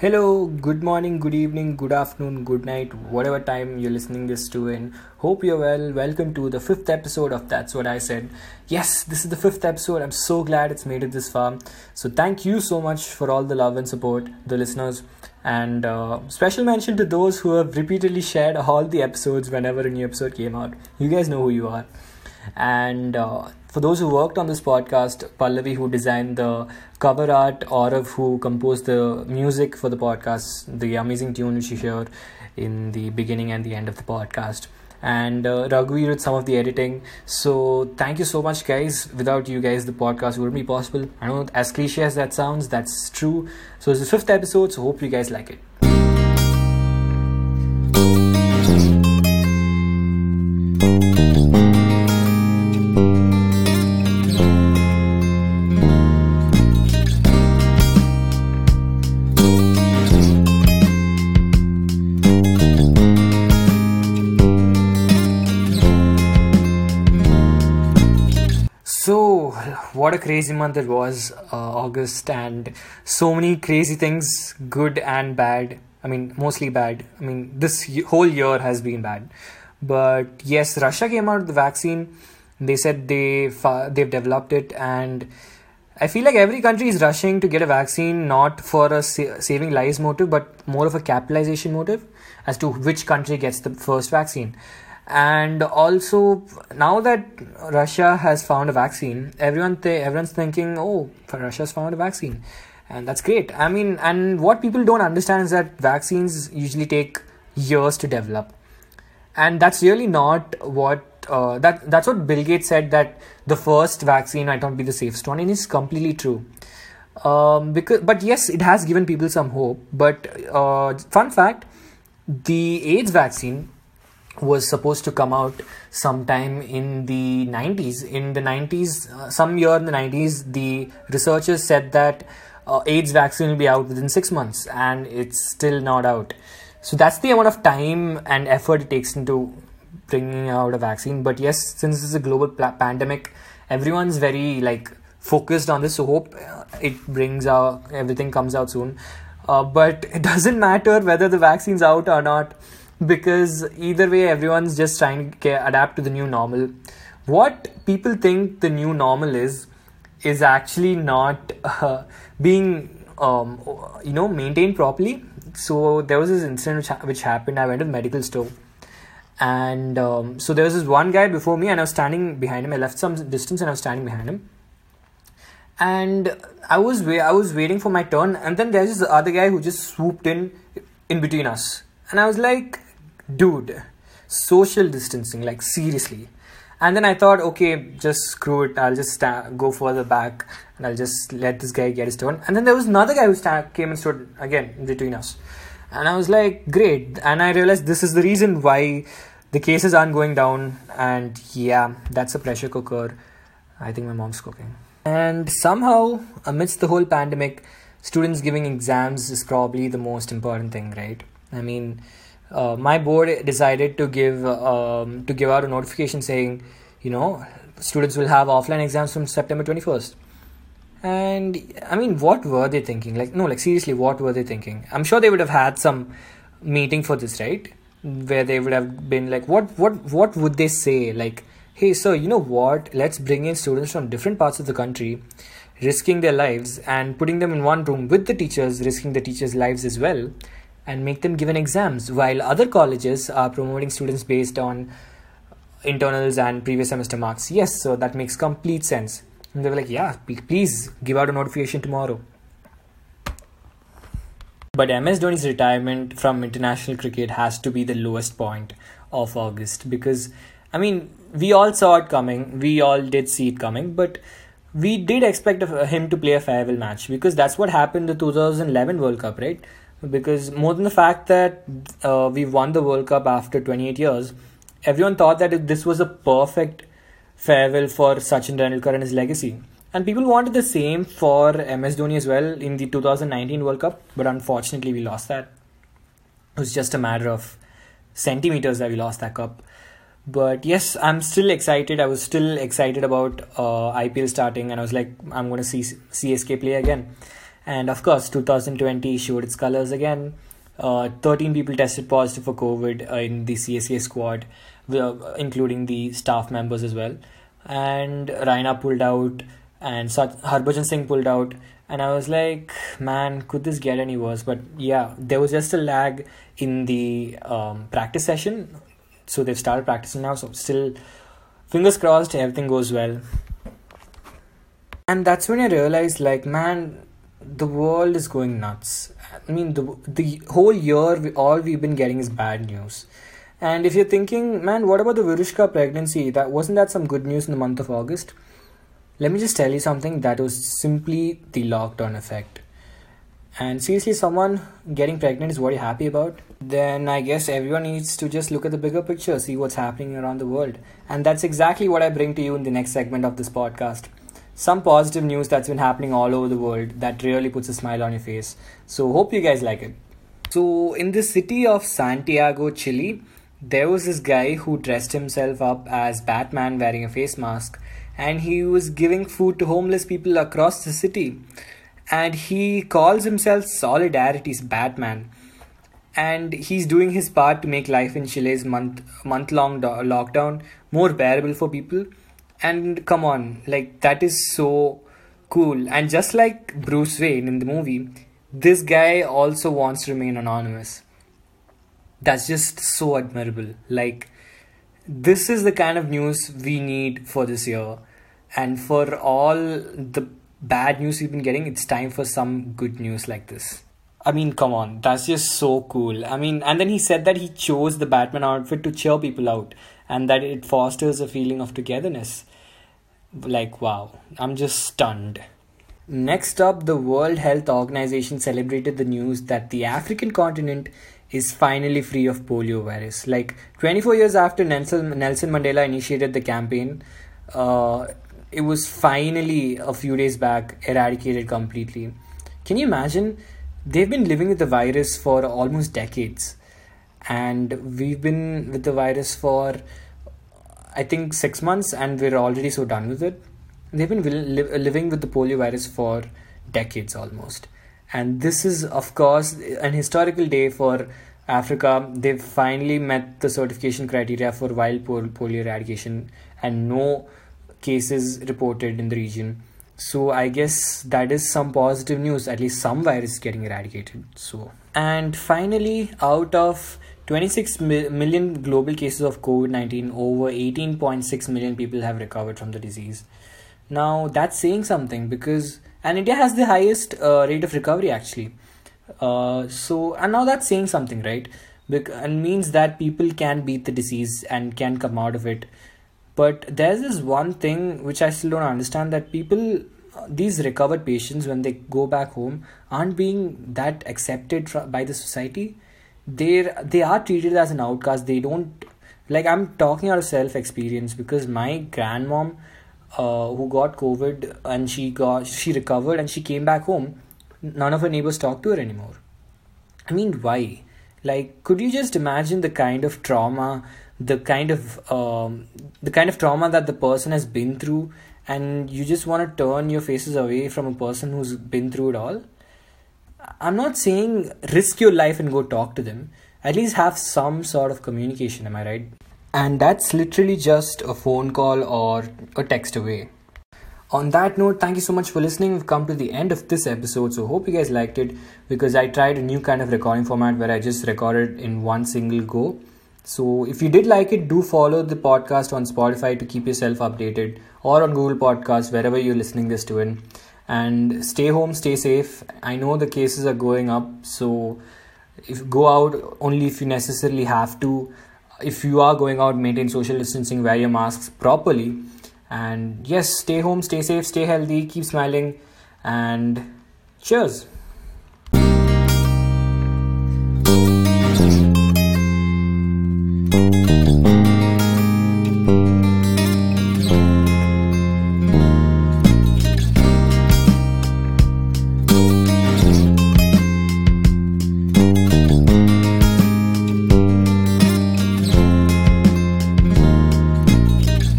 Hello, good morning, good evening, good afternoon, good night, whatever time you're listening this to and Hope you're well. Welcome to the fifth episode of That's What I Said. Yes, this is the fifth episode. I'm so glad it's made it this far. So thank you so much for all the love and support, the listeners. And uh, special mention to those who have repeatedly shared all the episodes whenever a new episode came out. You guys know who you are. And uh, for those who worked on this podcast, Pallavi, who designed the cover art, Aurav, who composed the music for the podcast, the amazing tune which you hear in the beginning and the end of the podcast, and uh, with some of the editing. So, thank you so much, guys. Without you guys, the podcast wouldn't be possible. I know, as cliche as that sounds, that's true. So, it's the fifth episode, so hope you guys like it. What a crazy month it was, uh, August, and so many crazy things, good and bad. I mean, mostly bad. I mean, this whole year has been bad. But yes, Russia came out with the vaccine. They said they they've developed it, and I feel like every country is rushing to get a vaccine, not for a sa- saving lives motive, but more of a capitalization motive as to which country gets the first vaccine and also now that Russia has found a vaccine, everyone th- everyone's thinking, oh, Russia's found a vaccine, and that's great. I mean, and what people don't understand is that vaccines usually take years to develop, and that's really not what uh, that that's what Bill Gates said that the first vaccine might not be the safest one, and it's completely true. Um, because, but yes, it has given people some hope. But uh, fun fact, the AIDS vaccine was supposed to come out sometime in the 90s. In the 90s, uh, some year in the 90s, the researchers said that uh, AIDS vaccine will be out within six months, and it's still not out. So that's the amount of time and effort it takes into bringing out a vaccine. But yes, since it's a global pla- pandemic, everyone's very like focused on this. So hope uh, it brings out everything comes out soon. Uh, but it doesn't matter whether the vaccine's out or not because either way everyone's just trying to adapt to the new normal. What people think the new normal is is actually not uh, being um, you know maintained properly. So there was this incident which, ha- which happened. I went to the medical store. And um, so there was this one guy before me and i was standing behind him. I left some distance and i was standing behind him. And i was wa- i was waiting for my turn. And then there's this other guy who just swooped in in between us. And i was like dude social distancing like seriously. And then i thought okay just screw it. I'll just sta- go further back and i'll just let this guy get his turn and then there was another guy who sta- came and stood again between us. And i was like great. And i realized this is the reason why the cases aren't going down. And yeah that's a pressure cooker. I think my mom's cooking. And somehow amidst the whole pandemic students giving exams is probably the most important thing right? I mean uh, my board decided to give um, to give out a notification saying, you know, students will have offline exams from September twenty first. And I mean, what were they thinking? Like, no, like seriously, what were they thinking? I'm sure they would have had some meeting for this, right? Where they would have been like, what, what, what would they say? Like, hey, sir, you know what? Let's bring in students from different parts of the country, risking their lives and putting them in one room with the teachers, risking the teachers' lives as well and make them given exams while other colleges are promoting students based on internals and previous semester marks. Yes so that makes complete sense. And they were like yeah please give out a notification tomorrow. But ms dhoni's retirement from international cricket has to be the lowest point of august because i mean we all saw it coming we all did see it coming but we did expect him to play a farewell match because that's what happened the 2011 world cup right because more than the fact that uh, we won the World Cup after 28 years, everyone thought that this was a perfect farewell for Sachin Tendulkar and his legacy. And people wanted the same for MS Dhoni as well in the 2019 World Cup, but unfortunately we lost that. It was just a matter of centimeters that we lost that cup. But yes, I'm still excited. I was still excited about uh, IPL starting, and I was like, I'm going to see CSK play again And of course, 2020 showed its colors again. Uh, 13 people tested positive for COVID in the CSK squad, including the staff members as well. And Raina pulled out, and Harbhajan Singh pulled out. And I was like, man, could this get any worse? But yeah, there was just a lag in the um, practice session. So they've started practicing now. So still, fingers crossed, everything goes well. And that's when I realized, like, man, the world is going nuts. I mean, the the whole year, we, all we've been getting is bad news. And if you're thinking, man, what about the Virushka pregnancy? That wasn't that some good news in the month of August? Let me just tell you something. That was simply the lockdown effect. And seriously, someone getting pregnant is what you're happy about. Then I guess everyone needs to just look at the bigger picture, see what's happening around the world. And that's exactly what I bring to you in the next segment of this podcast some positive news that's been happening all over the world that really puts a smile on your face. So, hope you guys like it. So, in the city of Santiago, Chile, there was this guy who dressed himself up as Batman wearing a face mask and he was giving food to homeless people across the city. And he calls himself Solidarity's Batman. And he's doing his part to make life in Chile's month month long do- lockdown more bearable for people and come on like that is so cool. And just like bruce wayne in the movie this guy also wants to remain anonymous. That's just so admirable. Like this is the kind of news we need for this year. And for all the bad news we've been getting it's time for some good news like this I mean, come on, that's just so cool. I mean, and then he said that he chose the Batman outfit to cheer people out and that it fosters a feeling of togetherness. Like, wow, I'm just stunned. Next up, the World Health Organization celebrated the news that the African continent is finally free of polio virus. Like 24 years after Nelson, Nelson Mandela initiated the campaign, uh, it was finally a few days back eradicated completely. Can you imagine? They've been living with the virus for almost decades, and we've been with the virus for I think six months, and we're already so done with it. They've been li- living with the polio virus for decades almost, and this is, of course, an historical day for Africa. They've finally met the certification criteria for wild polio eradication, and no cases reported in the region. So I guess that is some positive news. At least some virus getting eradicated. So and finally, out of 26 million global cases of COVID 19, over 18.6 million people have recovered from the disease. Now, that's saying something because, and India has the highest uh, rate of recovery actually. Uh, so, and now that's saying something, right? Bec- and means that people can beat the disease and can come out of it. But there's this one thing which I still don't understand that people, these recovered patients, when they go back home, aren't being that accepted by the society. They they are treated as an outcast. They don't like i'm talking out of self experience because my grandmom uh, who got covid and she got she recovered and she came back home none of her neighbors talk to her anymore. I mean why? Like could you just imagine the kind of trauma the kind of um, the kind of trauma that the person has been through and you just want to turn your faces away from a person who's been through it all I'm not saying risk your life and go talk to them. At least have some sort of communication, am I right? And that's literally just a phone call or a text away. On that note, thank you so much for listening. We've come to the end of this episode, so hope you guys liked it because I tried a new kind of recording format where I just recorded in one single go. So if you did like it, do follow the podcast on Spotify to keep yourself updated or on Google Podcasts, wherever you're listening this to in. And stay home stay safe. I know the cases are going up so if go out only if you necessarily have to. If you are going out maintain social distancing wear your masks properly. And yes stay home stay safe stay healthy keep smiling and cheers